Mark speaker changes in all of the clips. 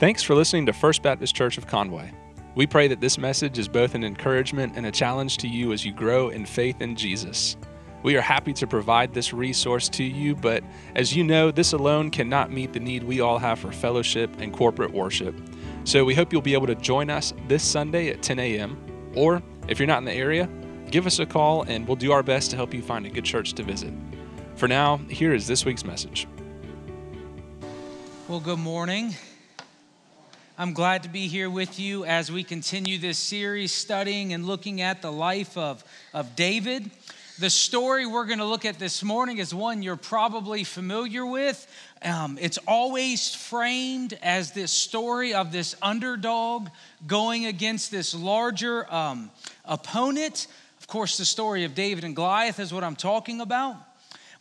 Speaker 1: Thanks for listening to First Baptist Church of Conway. We pray that this message is both an encouragement and a challenge to you as you grow in faith in Jesus. We are happy to provide this resource to you, but as you know, this alone cannot meet the need we all have for fellowship and corporate worship. So we hope you'll be able to join us this Sunday at 10 a.m. Or if you're not in the area, give us a call and we'll do our best to help you find a good church to visit. For now, here is this week's message.
Speaker 2: Well, good morning. I'm glad to be here with you as we continue this series studying and looking at the life of, of David. The story we're going to look at this morning is one you're probably familiar with. Um, it's always framed as this story of this underdog going against this larger um, opponent. Of course, the story of David and Goliath is what I'm talking about.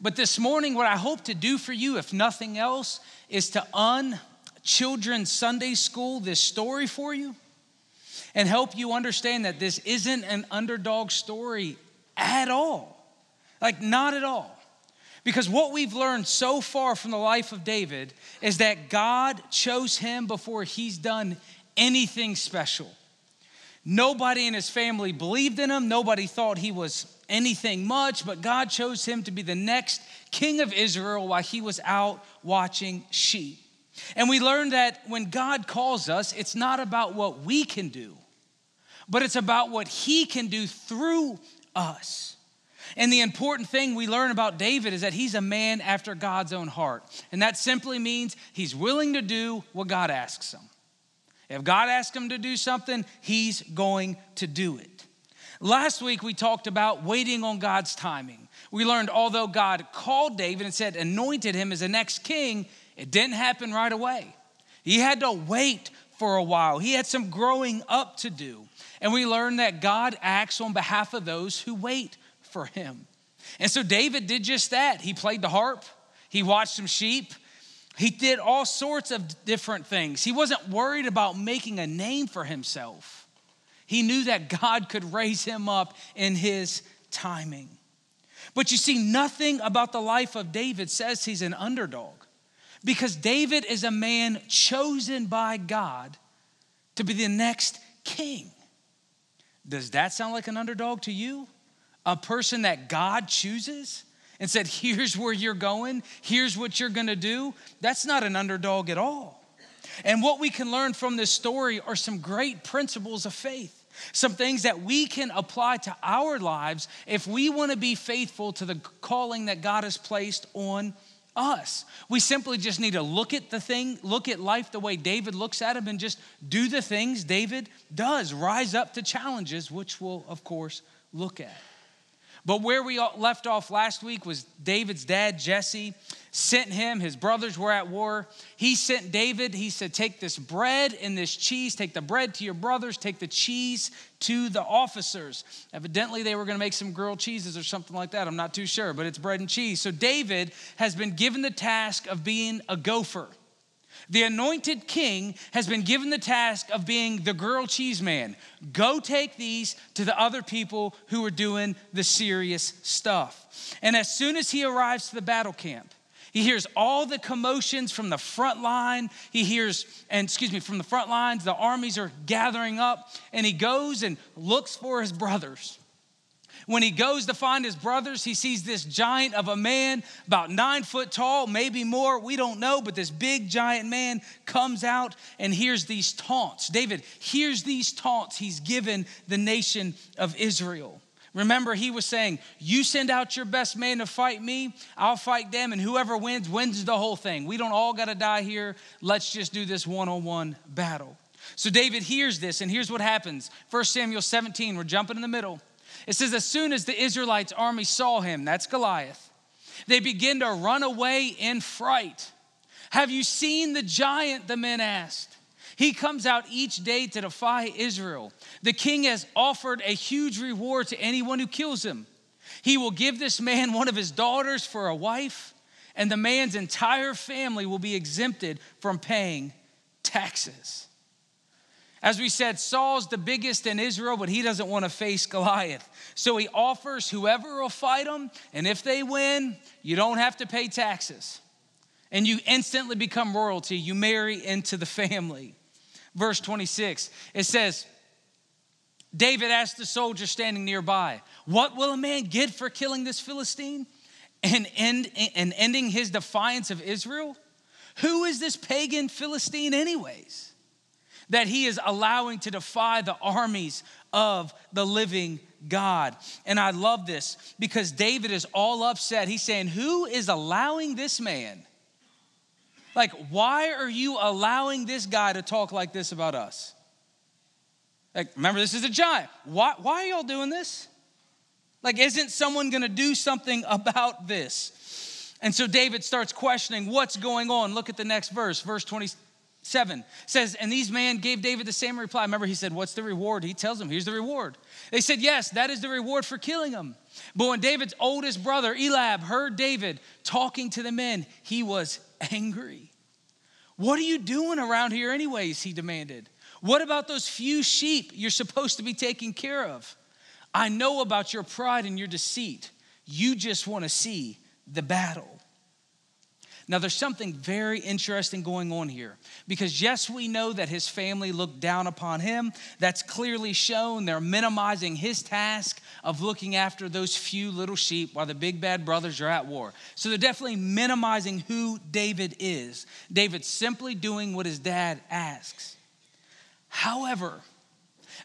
Speaker 2: But this morning, what I hope to do for you, if nothing else, is to un children's Sunday school this story for you and help you understand that this isn't an underdog story at all. Like, not at all. Because what we've learned so far from the life of David is that God chose him before he's done anything special. Nobody in his family believed in him, nobody thought he was anything much, but God chose him to be the next king of Israel while he was out watching sheep. And we learn that when God calls us, it's not about what we can do, but it's about what He can do through us. And the important thing we learn about David is that he's a man after God's own heart. And that simply means he's willing to do what God asks him. If God asks him to do something, he's going to do it. Last week we talked about waiting on God's timing. We learned although God called David and said anointed him as the next king, it didn't happen right away. He had to wait for a while, he had some growing up to do. And we learn that God acts on behalf of those who wait for him. And so David did just that. He played the harp, he watched some sheep, he did all sorts of different things. He wasn't worried about making a name for himself. He knew that God could raise him up in his timing. But you see, nothing about the life of David says he's an underdog. Because David is a man chosen by God to be the next king. Does that sound like an underdog to you? A person that God chooses and said, Here's where you're going, here's what you're gonna do? That's not an underdog at all. And what we can learn from this story are some great principles of faith. Some things that we can apply to our lives if we want to be faithful to the calling that God has placed on us. We simply just need to look at the thing, look at life the way David looks at him, and just do the things David does. Rise up to challenges, which we'll, of course, look at. But where we left off last week was David's dad, Jesse, sent him. His brothers were at war. He sent David, he said, Take this bread and this cheese, take the bread to your brothers, take the cheese to the officers. Evidently, they were going to make some grilled cheeses or something like that. I'm not too sure, but it's bread and cheese. So David has been given the task of being a gopher. The anointed king has been given the task of being the grilled cheese man. Go take these to the other people who are doing the serious stuff. And as soon as he arrives to the battle camp, he hears all the commotions from the front line. He hears, and excuse me, from the front lines, the armies are gathering up, and he goes and looks for his brothers. When he goes to find his brothers, he sees this giant of a man, about nine foot tall, maybe more, we don't know, but this big giant man comes out and hears these taunts. David hears these taunts he's given the nation of Israel. Remember, he was saying, You send out your best man to fight me, I'll fight them, and whoever wins, wins the whole thing. We don't all got to die here. Let's just do this one on one battle. So David hears this, and here's what happens 1 Samuel 17, we're jumping in the middle. It says, as soon as the Israelites' army saw him, that's Goliath, they begin to run away in fright. Have you seen the giant? The men asked. He comes out each day to defy Israel. The king has offered a huge reward to anyone who kills him. He will give this man one of his daughters for a wife, and the man's entire family will be exempted from paying taxes. As we said, Saul's the biggest in Israel, but he doesn't want to face Goliath. So he offers whoever will fight him, and if they win, you don't have to pay taxes. and you instantly become royalty. You marry into the family. Verse 26, it says, David asked the soldier standing nearby, What will a man get for killing this Philistine and, end, and ending his defiance of Israel? Who is this pagan Philistine, anyways, that he is allowing to defy the armies of the living God? And I love this because David is all upset. He's saying, Who is allowing this man? Like, why are you allowing this guy to talk like this about us? Like, remember, this is a giant. Why, why are y'all doing this? Like, isn't someone gonna do something about this? And so David starts questioning what's going on. Look at the next verse, verse 27 says, And these men gave David the same reply. Remember, he said, What's the reward? He tells them, Here's the reward. They said, Yes, that is the reward for killing him. But when David's oldest brother, Eliab, heard David talking to the men, he was angry. What are you doing around here, anyways? He demanded. What about those few sheep you're supposed to be taking care of? I know about your pride and your deceit. You just want to see the battle. Now, there's something very interesting going on here because, yes, we know that his family looked down upon him. That's clearly shown. They're minimizing his task of looking after those few little sheep while the big bad brothers are at war. So they're definitely minimizing who David is. David's simply doing what his dad asks. However,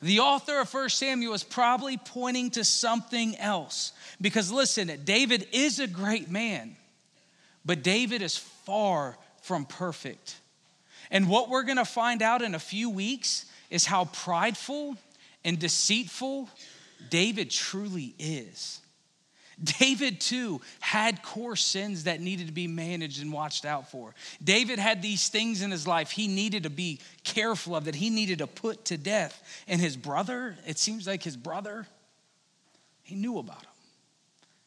Speaker 2: the author of 1 Samuel is probably pointing to something else. Because listen, David is a great man, but David is far from perfect. And what we're gonna find out in a few weeks is how prideful and deceitful David truly is. David, too, had core sins that needed to be managed and watched out for. David had these things in his life he needed to be careful of, that he needed to put to death. And his brother, it seems like his brother, he knew about him,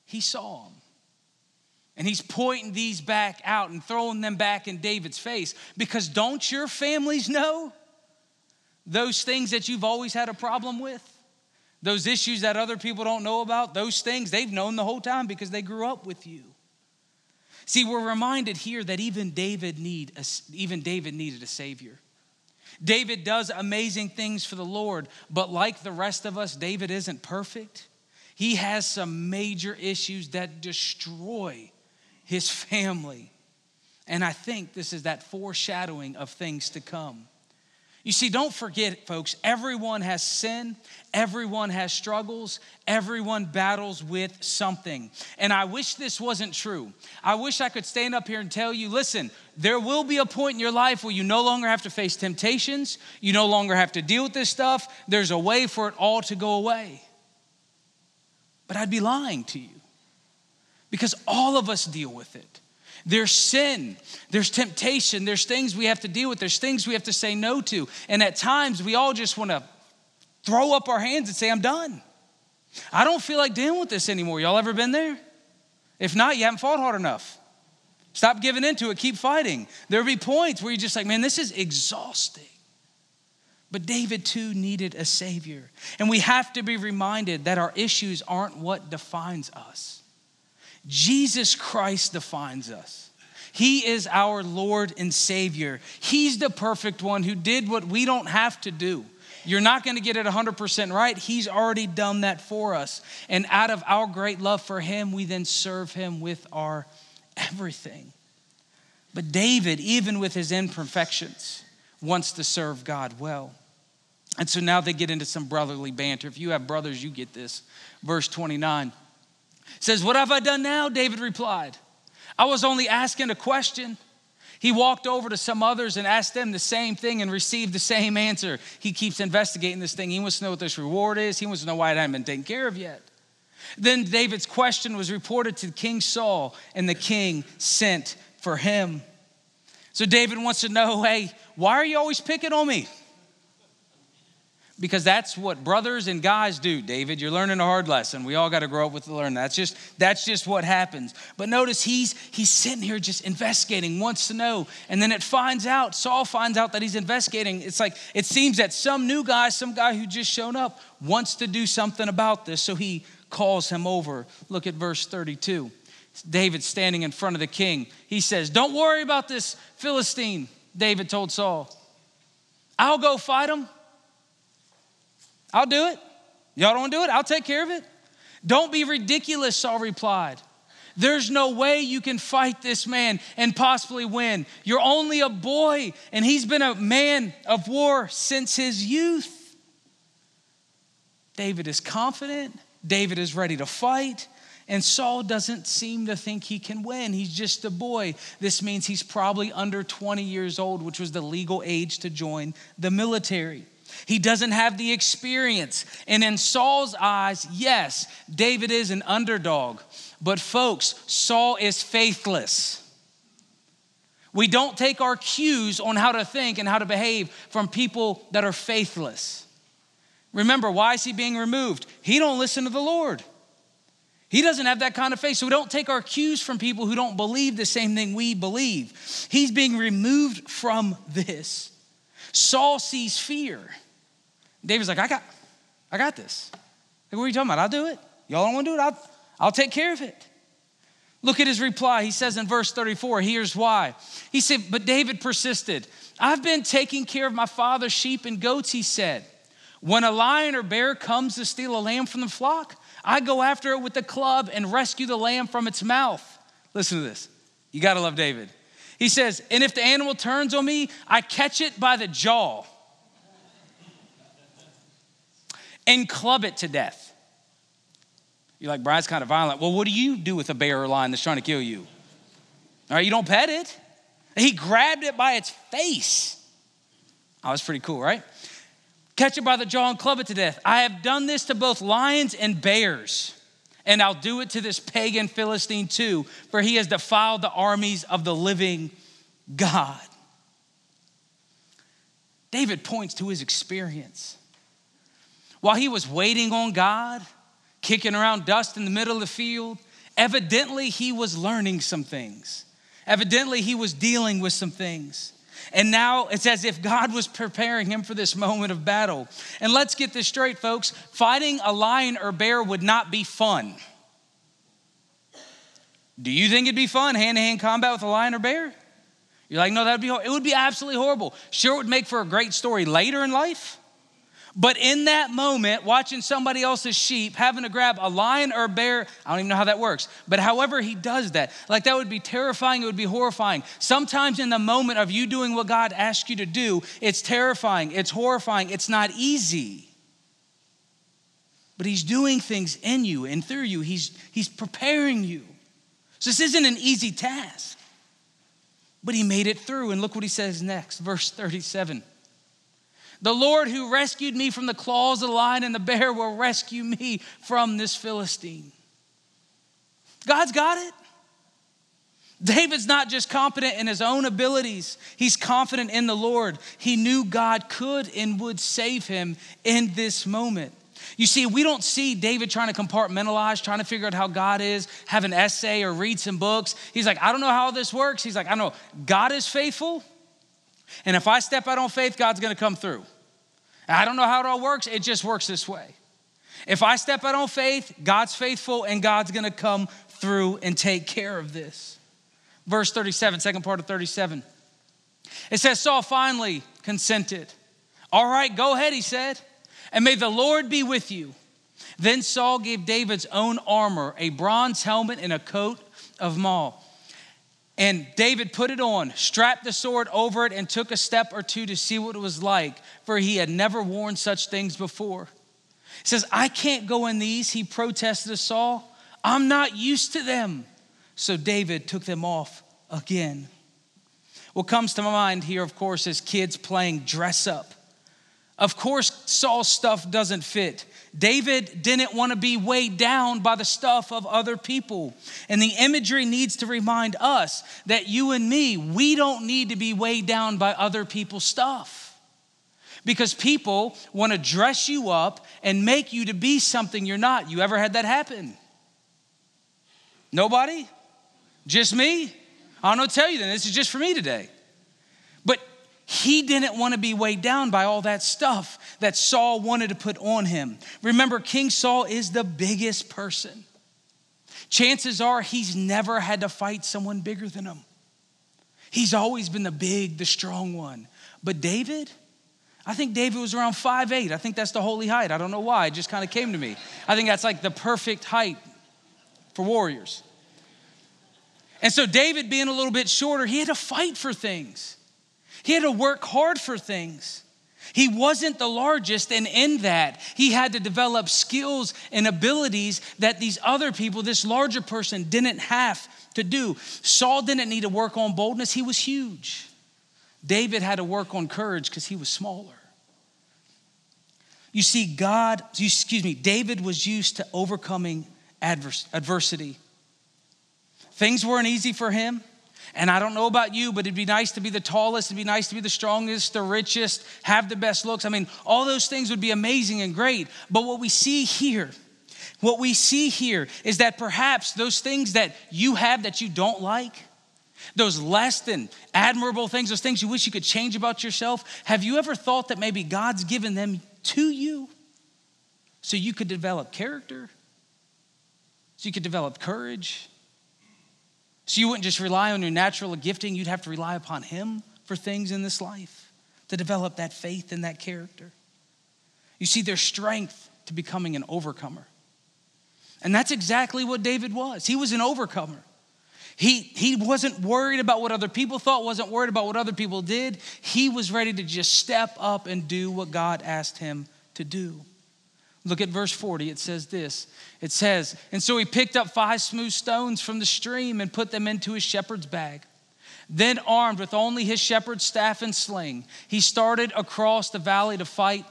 Speaker 2: he saw him. And he's pointing these back out and throwing them back in David's face because don't your families know those things that you've always had a problem with? Those issues that other people don't know about, those things they've known the whole time because they grew up with you. See, we're reminded here that even David need a, even David needed a savior. David does amazing things for the Lord, but like the rest of us, David isn't perfect. He has some major issues that destroy his family. And I think this is that foreshadowing of things to come. You see, don't forget, folks, everyone has sin, everyone has struggles, everyone battles with something. And I wish this wasn't true. I wish I could stand up here and tell you listen, there will be a point in your life where you no longer have to face temptations, you no longer have to deal with this stuff. There's a way for it all to go away. But I'd be lying to you because all of us deal with it. There's sin, there's temptation, there's things we have to deal with, there's things we have to say no to. And at times we all just want to throw up our hands and say, I'm done. I don't feel like dealing with this anymore. Y'all ever been there? If not, you haven't fought hard enough. Stop giving into it, keep fighting. There'll be points where you're just like, man, this is exhausting. But David too needed a savior. And we have to be reminded that our issues aren't what defines us. Jesus Christ defines us. He is our Lord and Savior. He's the perfect one who did what we don't have to do. You're not going to get it 100% right. He's already done that for us. And out of our great love for Him, we then serve Him with our everything. But David, even with his imperfections, wants to serve God well. And so now they get into some brotherly banter. If you have brothers, you get this. Verse 29 says, What have I done now? David replied, I was only asking a question. He walked over to some others and asked them the same thing and received the same answer. He keeps investigating this thing. He wants to know what this reward is. He wants to know why it hasn't been taken care of yet. Then David's question was reported to King Saul, and the king sent for him. So David wants to know hey, why are you always picking on me? Because that's what brothers and guys do david. You're learning a hard lesson. We all got to grow up with the learn that's just that's just what happens. But notice he's he's sitting here just investigating wants to know. And then it finds out saul finds out that he's investigating. It's like it seems that some new guy some guy who just shown up wants to do something about this. So he calls him over. Look at verse 32 David standing in front of the king. He says, Don't worry about this Philistine, David told Saul. I'll go fight him. I'll do it. Y'all don't do it? I'll take care of it. Don't be ridiculous, Saul replied. There's no way you can fight this man and possibly win. You're only a boy, and he's been a man of war since his youth. David is confident, David is ready to fight. And Saul doesn't seem to think he can win. He's just a boy. This means he's probably under 20 years old, which was the legal age to join the military. He doesn't have the experience. And in Saul's eyes, yes, David is an underdog. But folks, Saul is faithless. We don't take our cues on how to think and how to behave from people that are faithless. Remember, why is he being removed? He don't listen to the Lord. He doesn't have that kind of faith. So we don't take our cues from people who don't believe the same thing we believe. He's being removed from this. Saul sees fear. David's like, I got, I got this. Like, what are you talking about? I'll do it. Y'all don't want to do it? I'll, I'll take care of it. Look at his reply. He says in verse 34, here's why. He said, But David persisted. I've been taking care of my father's sheep and goats, he said. When a lion or bear comes to steal a lamb from the flock, I go after it with a club and rescue the lamb from its mouth. Listen to this. You got to love David. He says, And if the animal turns on me, I catch it by the jaw and club it to death. You're like, Brian's kind of violent. Well, what do you do with a bear or lion that's trying to kill you? All right, you don't pet it. He grabbed it by its face. Oh, that's pretty cool, right? Catch it by the jaw and club it to death. I have done this to both lions and bears, and I'll do it to this pagan Philistine too, for he has defiled the armies of the living God. David points to his experience. While he was waiting on God, kicking around dust in the middle of the field. Evidently, he was learning some things. Evidently, he was dealing with some things. And now it's as if God was preparing him for this moment of battle. And let's get this straight, folks fighting a lion or bear would not be fun. Do you think it'd be fun hand to hand combat with a lion or bear? You're like, no, that'd be, it would be absolutely horrible. Sure, it would make for a great story later in life. But in that moment, watching somebody else's sheep, having to grab a lion or a bear, I don't even know how that works. But however he does that, like that would be terrifying, it would be horrifying. Sometimes in the moment of you doing what God asked you to do, it's terrifying, it's horrifying, it's not easy. But he's doing things in you and through you, he's, he's preparing you. So this isn't an easy task. But he made it through, and look what he says next, verse 37. The Lord who rescued me from the claws of the lion and the bear will rescue me from this Philistine. God's got it. David's not just confident in his own abilities, he's confident in the Lord. He knew God could and would save him in this moment. You see, we don't see David trying to compartmentalize, trying to figure out how God is, have an essay or read some books. He's like, I don't know how this works. He's like, I know God is faithful. And if I step out on faith, God's gonna come through. I don't know how it all works, it just works this way. If I step out on faith, God's faithful and God's gonna come through and take care of this. Verse 37, second part of 37. It says, Saul finally consented. All right, go ahead, he said, and may the Lord be with you. Then Saul gave David's own armor, a bronze helmet, and a coat of mail. And David put it on, strapped the sword over it, and took a step or two to see what it was like, for he had never worn such things before. He says, I can't go in these, he protested to Saul. I'm not used to them. So David took them off again. What comes to my mind here, of course, is kids playing dress up. Of course, Saul's stuff doesn't fit. David didn't want to be weighed down by the stuff of other people. And the imagery needs to remind us that you and me, we don't need to be weighed down by other people's stuff. Because people want to dress you up and make you to be something you're not. You ever had that happen? Nobody? Just me? I'm gonna tell you then, this is just for me today. He didn't want to be weighed down by all that stuff that Saul wanted to put on him. Remember, King Saul is the biggest person. chances are he's never had to fight someone bigger than him. He's always been the big, the strong one. But David, I think David was around five eight. I think that's the holy height. I don't know why. It just kind of came to me. I think that's like the perfect height for warriors. And so, David being a little bit shorter, he had to fight for things, he had to work hard for things. He wasn't the largest, and in that, he had to develop skills and abilities that these other people, this larger person, didn't have to do. Saul didn't need to work on boldness, he was huge. David had to work on courage because he was smaller. You see, God, excuse me, David was used to overcoming adversity. Things weren't easy for him. And I don't know about you, but it'd be nice to be the tallest, it'd be nice to be the strongest, the richest, have the best looks. I mean, all those things would be amazing and great. But what we see here, what we see here is that perhaps those things that you have that you don't like, those less than admirable things, those things you wish you could change about yourself, have you ever thought that maybe God's given them to you so you could develop character, so you could develop courage? So you wouldn't just rely on your natural gifting, you'd have to rely upon Him for things in this life to develop that faith and that character. You see, their strength to becoming an overcomer. And that's exactly what David was. He was an overcomer. He, he wasn't worried about what other people thought, wasn't worried about what other people did. He was ready to just step up and do what God asked him to do. Look at verse 40. It says this It says, And so he picked up five smooth stones from the stream and put them into his shepherd's bag. Then, armed with only his shepherd's staff and sling, he started across the valley to fight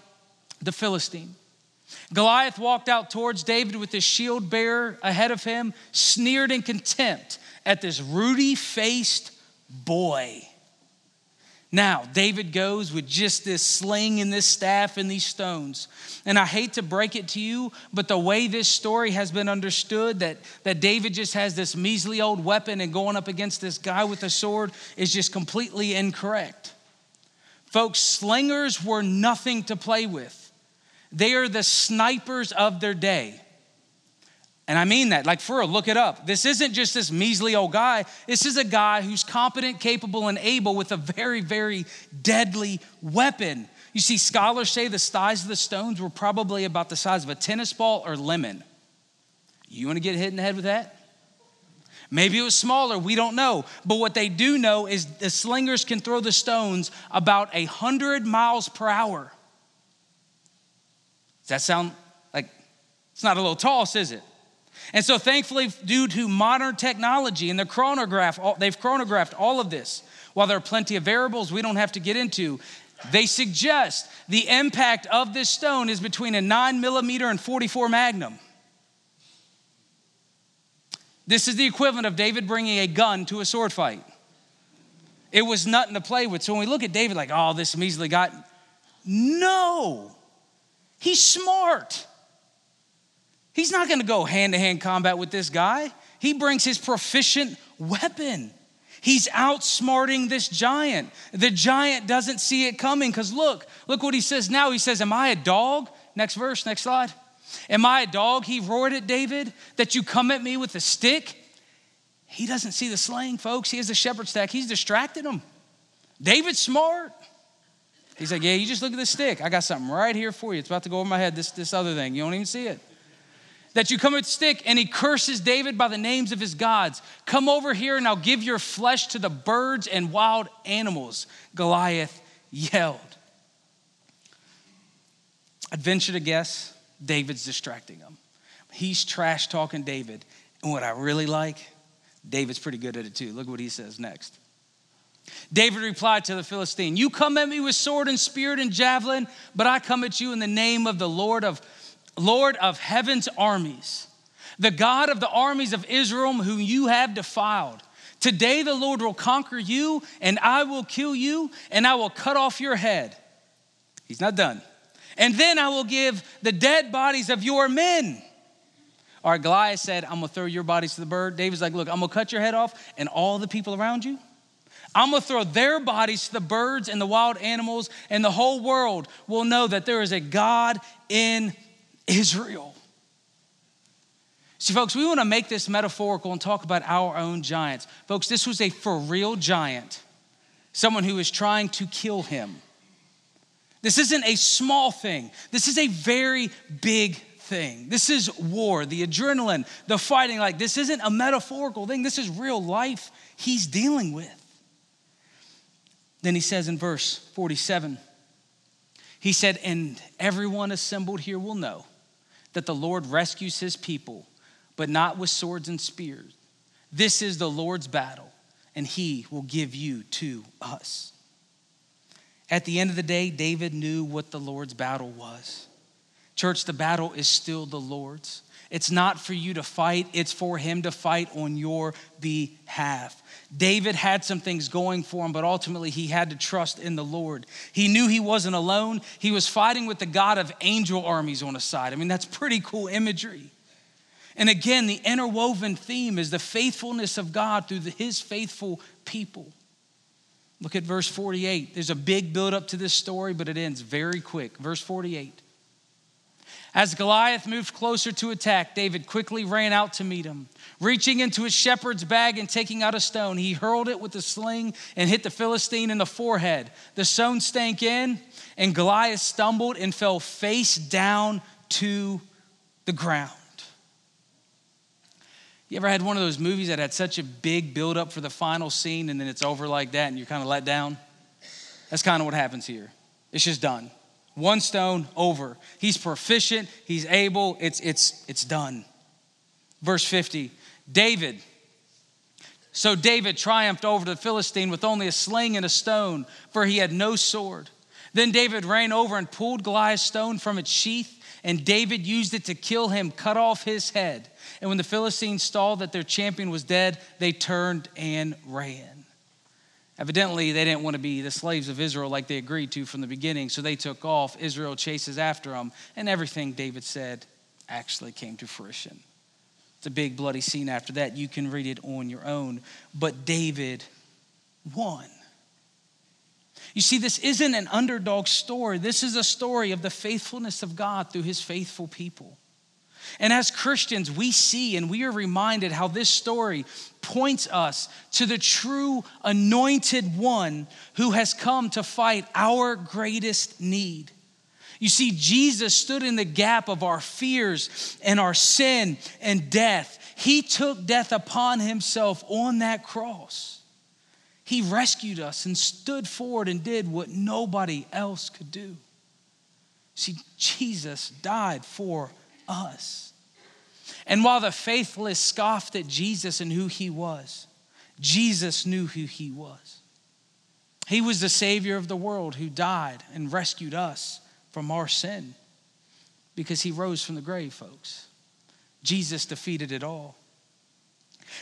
Speaker 2: the Philistine. Goliath walked out towards David with his shield bearer ahead of him, sneered in contempt at this ruddy faced boy. Now, David goes with just this sling and this staff and these stones. And I hate to break it to you, but the way this story has been understood that, that David just has this measly old weapon and going up against this guy with a sword is just completely incorrect. Folks, slingers were nothing to play with, they are the snipers of their day. And I mean that, like for real, look it up. This isn't just this measly old guy. This is a guy who's competent, capable, and able with a very, very deadly weapon. You see, scholars say the size of the stones were probably about the size of a tennis ball or lemon. You want to get hit in the head with that? Maybe it was smaller, we don't know. But what they do know is the slingers can throw the stones about a 100 miles per hour. Does that sound like it's not a little toss, is it? And so, thankfully, due to modern technology and the chronograph, they've chronographed all of this. While there are plenty of variables we don't have to get into, they suggest the impact of this stone is between a 9 millimeter and 44 magnum. This is the equivalent of David bringing a gun to a sword fight. It was nothing to play with. So when we look at David, like, oh, this measly guy, no, he's smart. He's not going to go hand to hand combat with this guy. He brings his proficient weapon. He's outsmarting this giant. The giant doesn't see it coming because look, look what he says now. He says, Am I a dog? Next verse, next slide. Am I a dog? He roared at David that you come at me with a stick. He doesn't see the slaying, folks. He has the shepherd stack. He's distracted him. David's smart. He's like, Yeah, you just look at the stick. I got something right here for you. It's about to go over my head, this, this other thing. You don't even see it that you come with stick and he curses David by the names of his gods. Come over here and I'll give your flesh to the birds and wild animals, Goliath yelled. I'd venture to guess David's distracting him. He's trash talking David. And what I really like, David's pretty good at it too. Look what he says next. David replied to the Philistine, You come at me with sword and spear and javelin, but I come at you in the name of the Lord of Lord of heaven's armies, the God of the armies of Israel, whom you have defiled. Today the Lord will conquer you, and I will kill you, and I will cut off your head. He's not done. And then I will give the dead bodies of your men. All right, Goliath said, I'm gonna throw your bodies to the bird. David's like, Look, I'm gonna cut your head off, and all the people around you, I'm gonna throw their bodies to the birds and the wild animals, and the whole world will know that there is a God in Israel. See, folks, we want to make this metaphorical and talk about our own giants. Folks, this was a for real giant, someone who is trying to kill him. This isn't a small thing, this is a very big thing. This is war, the adrenaline, the fighting. Like, this isn't a metaphorical thing, this is real life he's dealing with. Then he says in verse 47, he said, And everyone assembled here will know that the Lord rescues his people but not with swords and spears. This is the Lord's battle, and he will give you to us. At the end of the day, David knew what the Lord's battle was. Church, the battle is still the Lord's. It's not for you to fight, it's for him to fight on your behalf. David had some things going for him, but ultimately he had to trust in the Lord. He knew he wasn't alone. He was fighting with the God of angel armies on his side. I mean, that's pretty cool imagery. And again, the interwoven theme is the faithfulness of God through the, his faithful people. Look at verse 48. There's a big build up to this story, but it ends very quick. Verse 48. As Goliath moved closer to attack, David quickly ran out to meet him. Reaching into his shepherd's bag and taking out a stone, he hurled it with the sling and hit the Philistine in the forehead. The stone stank in, and Goliath stumbled and fell face down to the ground. You ever had one of those movies that had such a big build up for the final scene and then it's over like that and you're kind of let down? That's kind of what happens here. It's just done. One stone over. He's proficient, he's able, it's it's it's done. Verse 50. David so David triumphed over the Philistine with only a sling and a stone, for he had no sword. Then David ran over and pulled Goliath's stone from its sheath, and David used it to kill him, cut off his head. And when the Philistines saw that their champion was dead, they turned and ran. Evidently, they didn't want to be the slaves of Israel like they agreed to from the beginning, so they took off. Israel chases after them, and everything David said actually came to fruition. It's a big bloody scene after that. You can read it on your own. But David won. You see, this isn't an underdog story. This is a story of the faithfulness of God through his faithful people. And as Christians, we see and we are reminded how this story points us to the true anointed one who has come to fight our greatest need. You see, Jesus stood in the gap of our fears and our sin and death. He took death upon himself on that cross. He rescued us and stood forward and did what nobody else could do. See, Jesus died for us. And while the faithless scoffed at Jesus and who he was, Jesus knew who he was. He was the Savior of the world who died and rescued us from our sin because he rose from the grave, folks. Jesus defeated it all.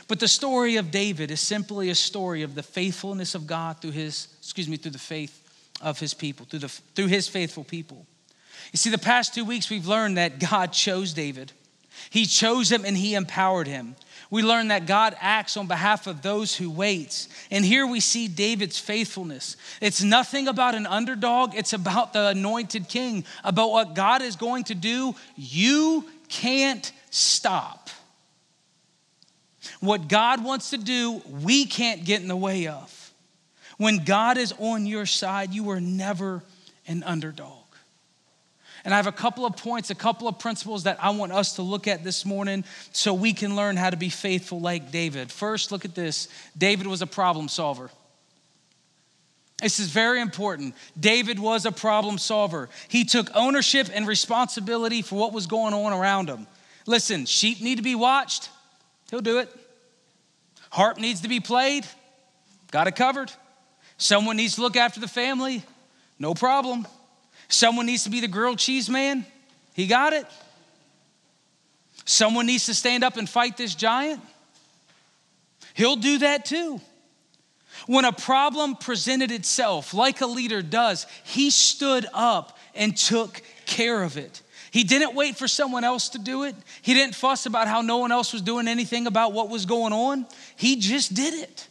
Speaker 2: But the story of David is simply a story of the faithfulness of God through his, excuse me, through the faith of his people, through, the, through his faithful people. You see, the past two weeks we've learned that God chose David. He chose him and he empowered him. We learn that God acts on behalf of those who waits. And here we see David's faithfulness. It's nothing about an underdog, it's about the anointed king, about what God is going to do. You can't stop. What God wants to do, we can't get in the way of. When God is on your side, you are never an underdog. And I have a couple of points, a couple of principles that I want us to look at this morning so we can learn how to be faithful like David. First, look at this David was a problem solver. This is very important. David was a problem solver. He took ownership and responsibility for what was going on around him. Listen, sheep need to be watched, he'll do it. Harp needs to be played, got it covered. Someone needs to look after the family, no problem. Someone needs to be the grilled cheese man. He got it. Someone needs to stand up and fight this giant. He'll do that too. When a problem presented itself, like a leader does, he stood up and took care of it. He didn't wait for someone else to do it. He didn't fuss about how no one else was doing anything about what was going on. He just did it.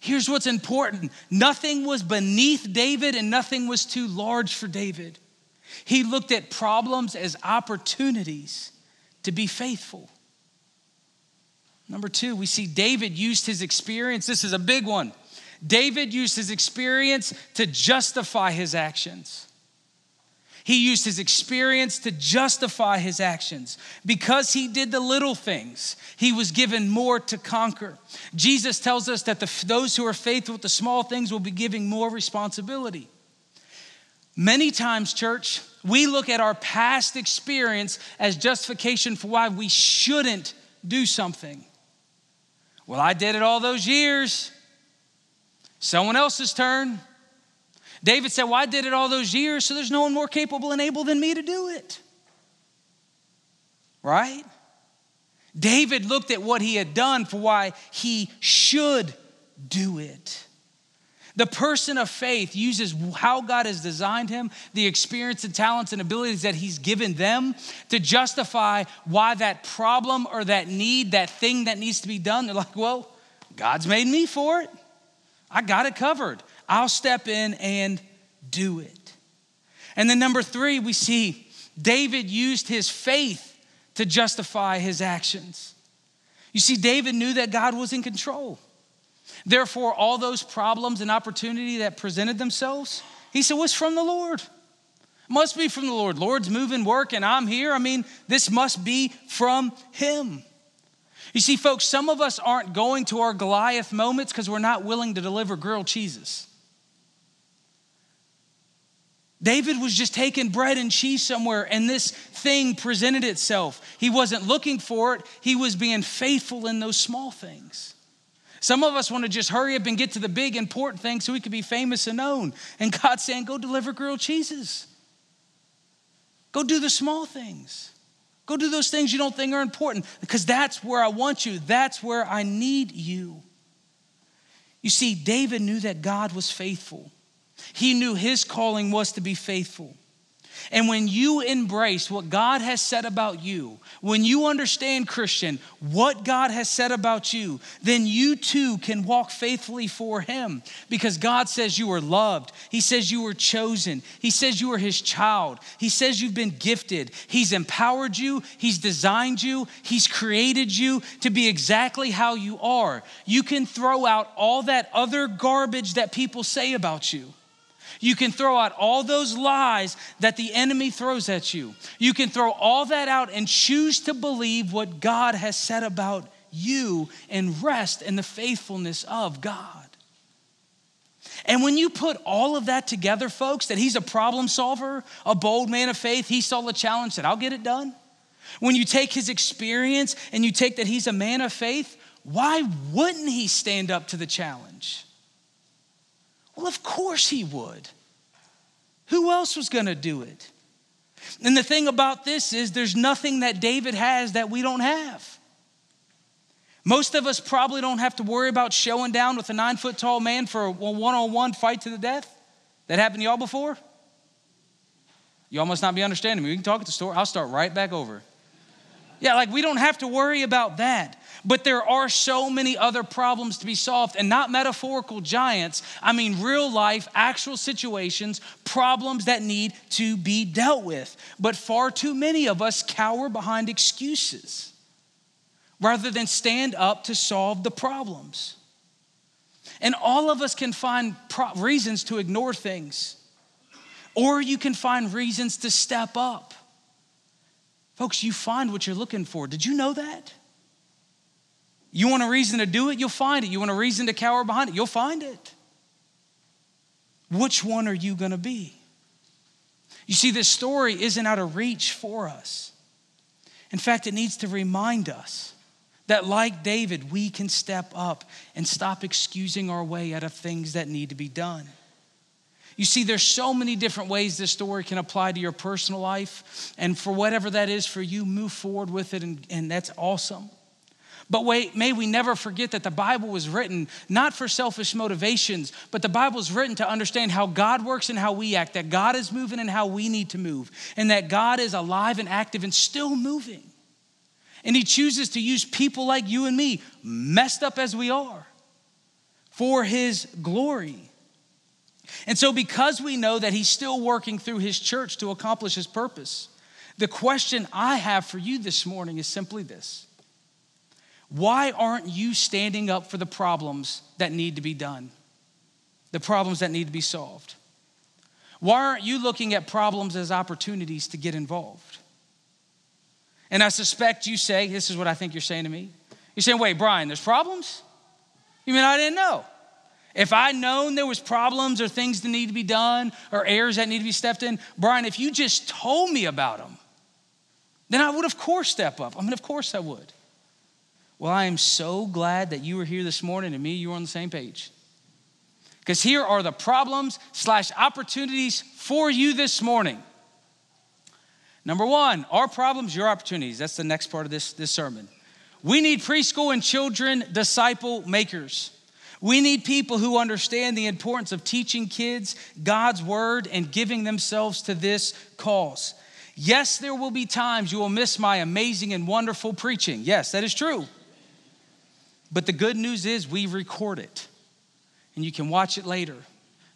Speaker 2: Here's what's important nothing was beneath David and nothing was too large for David. He looked at problems as opportunities to be faithful. Number two, we see David used his experience. This is a big one. David used his experience to justify his actions. He used his experience to justify his actions. Because he did the little things, he was given more to conquer. Jesus tells us that the, those who are faithful with the small things will be giving more responsibility. Many times, church, we look at our past experience as justification for why we shouldn't do something. Well, I did it all those years. Someone else's turn. David said, Well, I did it all those years, so there's no one more capable and able than me to do it. Right? David looked at what he had done for why he should do it. The person of faith uses how God has designed him, the experience and talents and abilities that he's given them to justify why that problem or that need, that thing that needs to be done, they're like, well, God's made me for it. I got it covered. I'll step in and do it. And then, number three, we see David used his faith to justify his actions. You see, David knew that God was in control. Therefore, all those problems and opportunity that presented themselves, he said, was from the Lord. Must be from the Lord. Lord's moving work and I'm here. I mean, this must be from him. You see, folks, some of us aren't going to our Goliath moments because we're not willing to deliver grilled cheeses. David was just taking bread and cheese somewhere, and this thing presented itself. He wasn't looking for it, he was being faithful in those small things. Some of us want to just hurry up and get to the big important things so we can be famous and known. And God's saying, go deliver grilled cheeses. Go do the small things. Go do those things you don't think are important because that's where I want you. That's where I need you. You see, David knew that God was faithful, he knew his calling was to be faithful. And when you embrace what God has said about you, when you understand, Christian, what God has said about you, then you too can walk faithfully for Him because God says you are loved. He says you were chosen. He says you are His child. He says you've been gifted. He's empowered you. He's designed you. He's created you to be exactly how you are. You can throw out all that other garbage that people say about you. You can throw out all those lies that the enemy throws at you. You can throw all that out and choose to believe what God has said about you and rest in the faithfulness of God. And when you put all of that together, folks, that he's a problem solver, a bold man of faith, he saw the challenge, said, I'll get it done. When you take his experience and you take that he's a man of faith, why wouldn't he stand up to the challenge? Well, of course he would. Who else was going to do it? And the thing about this is, there's nothing that David has that we don't have. Most of us probably don't have to worry about showing down with a nine foot tall man for a one on one fight to the death. That happened to y'all before? Y'all must not be understanding me. We can talk at the store. I'll start right back over. Yeah, like we don't have to worry about that. But there are so many other problems to be solved, and not metaphorical giants. I mean, real life, actual situations, problems that need to be dealt with. But far too many of us cower behind excuses rather than stand up to solve the problems. And all of us can find pro- reasons to ignore things, or you can find reasons to step up. Folks, you find what you're looking for. Did you know that? You want a reason to do it, you'll find it. You want a reason to cower behind it, you'll find it. Which one are you going to be? You see, this story isn't out of reach for us. In fact, it needs to remind us that, like David, we can step up and stop excusing our way out of things that need to be done. You see, there's so many different ways this story can apply to your personal life. And for whatever that is for you, move forward with it, and, and that's awesome. But wait, may we never forget that the Bible was written not for selfish motivations, but the Bible is written to understand how God works and how we act, that God is moving and how we need to move, and that God is alive and active and still moving. And He chooses to use people like you and me, messed up as we are, for His glory. And so, because we know that He's still working through His church to accomplish His purpose, the question I have for you this morning is simply this Why aren't you standing up for the problems that need to be done? The problems that need to be solved? Why aren't you looking at problems as opportunities to get involved? And I suspect you say, this is what I think you're saying to me. You're saying, wait, Brian, there's problems? You mean I didn't know? If I'd known there was problems or things that need to be done or errors that need to be stepped in, Brian, if you just told me about them, then I would of course step up. I mean, of course I would. Well, I am so glad that you were here this morning and me, you were on the same page. Because here are the problems slash opportunities for you this morning. Number one, our problems, your opportunities. That's the next part of this, this sermon. We need preschool and children disciple makers. We need people who understand the importance of teaching kids God's word and giving themselves to this cause. Yes, there will be times you will miss my amazing and wonderful preaching. Yes, that is true. But the good news is we record it and you can watch it later,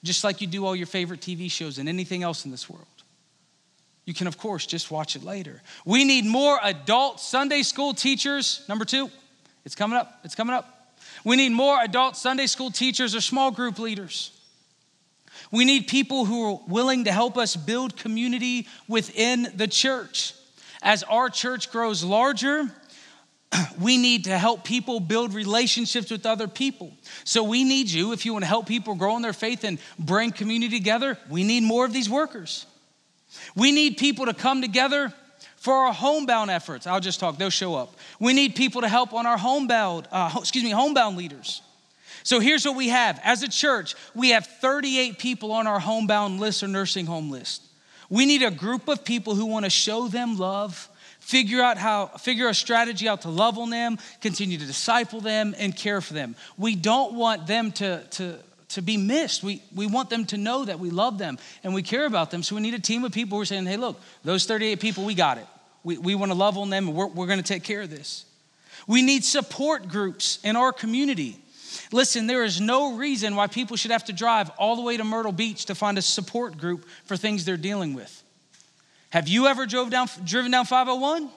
Speaker 2: just like you do all your favorite TV shows and anything else in this world. You can, of course, just watch it later. We need more adult Sunday school teachers. Number two, it's coming up. It's coming up. We need more adult Sunday school teachers or small group leaders. We need people who are willing to help us build community within the church. As our church grows larger, we need to help people build relationships with other people. So we need you, if you want to help people grow in their faith and bring community together, we need more of these workers. We need people to come together for our homebound efforts. I'll just talk, they'll show up. We need people to help on our homebound, uh, excuse me, homebound leaders. So here's what we have. As a church, we have 38 people on our homebound list or nursing home list. We need a group of people who want to show them love, figure out how figure a strategy out to love on them continue to disciple them and care for them. We don't want them to to to be missed. We we want them to know that we love them and we care about them. So we need a team of people who are saying hey look those 38 people we got it. We, we want to love on them and we're, we're going to take care of this. We need support groups in our community. Listen, there is no reason why people should have to drive all the way to Myrtle Beach to find a support group for things they're dealing with. Have you ever drove down, driven down 501?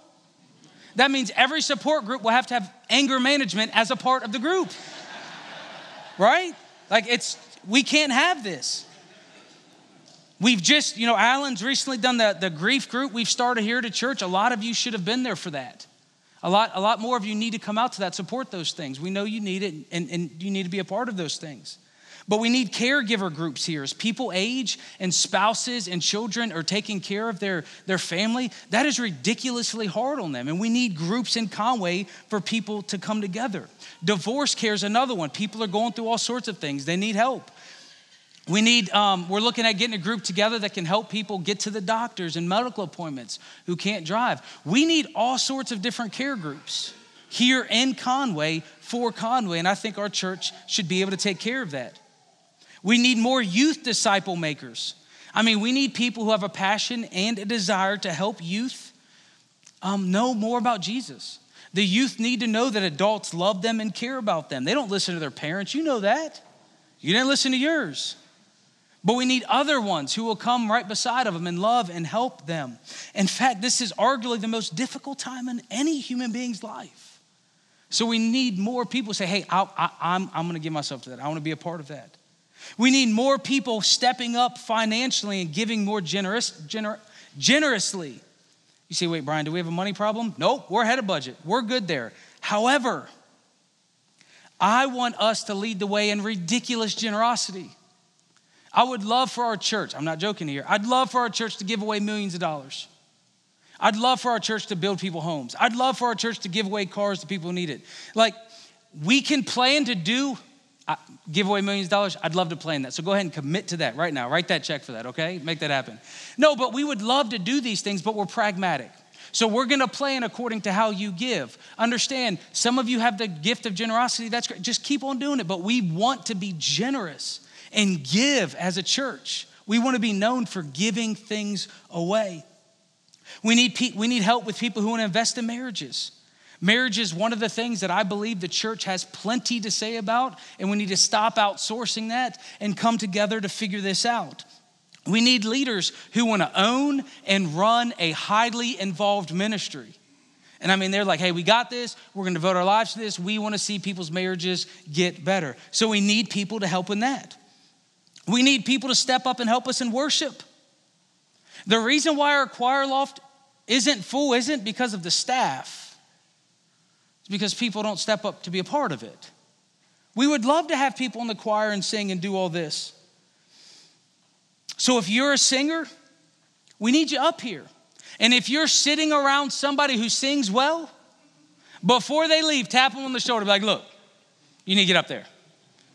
Speaker 2: That means every support group will have to have anger management as a part of the group. right? Like it's, we can't have this. We've just, you know, Alan's recently done the, the grief group we've started here at church. A lot of you should have been there for that. A lot, a lot more of you need to come out to that, support those things. We know you need it and, and you need to be a part of those things. But we need caregiver groups here. As people age and spouses and children are taking care of their, their family, that is ridiculously hard on them. And we need groups in Conway for people to come together. Divorce care is another one. People are going through all sorts of things, they need help. We need, um, we're looking at getting a group together that can help people get to the doctors and medical appointments who can't drive. We need all sorts of different care groups here in Conway for Conway, and I think our church should be able to take care of that. We need more youth disciple makers. I mean, we need people who have a passion and a desire to help youth um, know more about Jesus. The youth need to know that adults love them and care about them. They don't listen to their parents. You know that. You didn't listen to yours. But we need other ones who will come right beside of them and love and help them. In fact, this is arguably the most difficult time in any human being's life. So we need more people say, hey, I, I'm, I'm going to give myself to that. I want to be a part of that. We need more people stepping up financially and giving more generous, gener, generously. You say, wait, Brian, do we have a money problem? Nope, we're ahead of budget. We're good there. However, I want us to lead the way in ridiculous generosity. I would love for our church, I'm not joking here, I'd love for our church to give away millions of dollars. I'd love for our church to build people homes. I'd love for our church to give away cars to people who need it. Like, we can plan to do give away millions of dollars, I'd love to plan that. So go ahead and commit to that right now. Write that check for that, okay? Make that happen. No, but we would love to do these things, but we're pragmatic. So we're gonna plan according to how you give. Understand, some of you have the gift of generosity, that's great. Just keep on doing it, but we want to be generous and give as a church. We wanna be known for giving things away. We need, pe- we need help with people who wanna invest in marriages. Marriage is one of the things that I believe the church has plenty to say about, and we need to stop outsourcing that and come together to figure this out. We need leaders who want to own and run a highly involved ministry. And I mean, they're like, hey, we got this. We're going to devote our lives to this. We want to see people's marriages get better. So we need people to help in that. We need people to step up and help us in worship. The reason why our choir loft isn't full isn't because of the staff, it's because people don't step up to be a part of it. We would love to have people in the choir and sing and do all this. So if you're a singer, we need you up here. And if you're sitting around somebody who sings well, before they leave, tap them on the shoulder, be like, look, you need to get up there.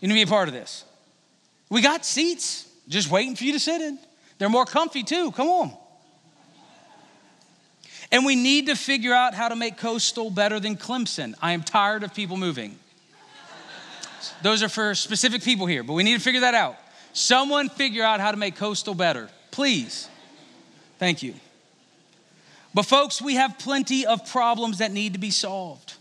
Speaker 2: You need to be a part of this. We got seats just waiting for you to sit in. They're more comfy too. Come on. And we need to figure out how to make Coastal better than Clemson. I am tired of people moving. Those are for specific people here, but we need to figure that out. Someone figure out how to make Coastal better, please. Thank you. But, folks, we have plenty of problems that need to be solved.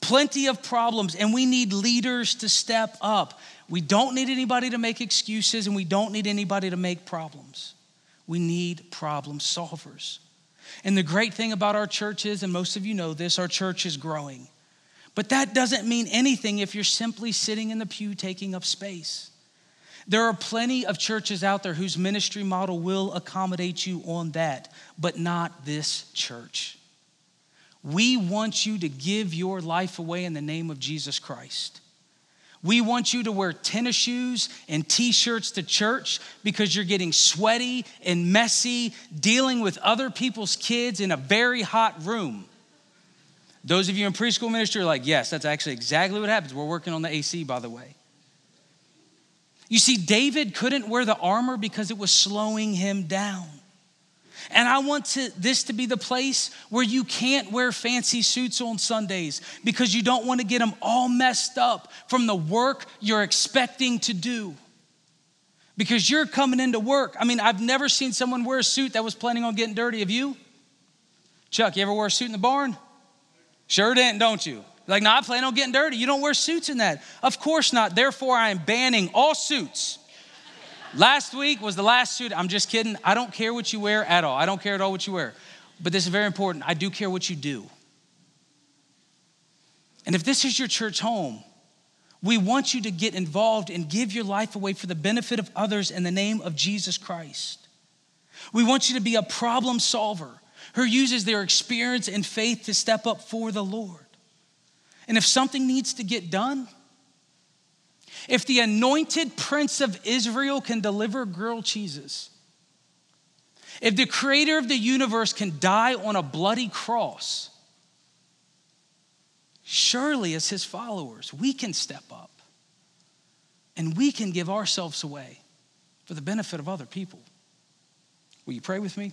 Speaker 2: Plenty of problems, and we need leaders to step up. We don't need anybody to make excuses, and we don't need anybody to make problems. We need problem solvers. And the great thing about our church is, and most of you know this, our church is growing. But that doesn't mean anything if you're simply sitting in the pew taking up space. There are plenty of churches out there whose ministry model will accommodate you on that, but not this church. We want you to give your life away in the name of Jesus Christ. We want you to wear tennis shoes and t shirts to church because you're getting sweaty and messy dealing with other people's kids in a very hot room. Those of you in preschool ministry are like, yes, that's actually exactly what happens. We're working on the AC, by the way. You see, David couldn't wear the armor because it was slowing him down. And I want to, this to be the place where you can't wear fancy suits on Sundays because you don't want to get them all messed up from the work you're expecting to do. Because you're coming into work. I mean, I've never seen someone wear a suit that was planning on getting dirty. Have you? Chuck, you ever wear a suit in the barn? Sure didn't, don't you? Like, no, I plan on getting dirty. You don't wear suits in that. Of course not. Therefore, I am banning all suits. Last week was the last suit. I'm just kidding. I don't care what you wear at all. I don't care at all what you wear. But this is very important. I do care what you do. And if this is your church home, we want you to get involved and give your life away for the benefit of others in the name of Jesus Christ. We want you to be a problem solver who uses their experience and faith to step up for the Lord. And if something needs to get done, if the anointed prince of Israel can deliver grilled cheeses, if the creator of the universe can die on a bloody cross, surely as his followers, we can step up and we can give ourselves away for the benefit of other people. Will you pray with me?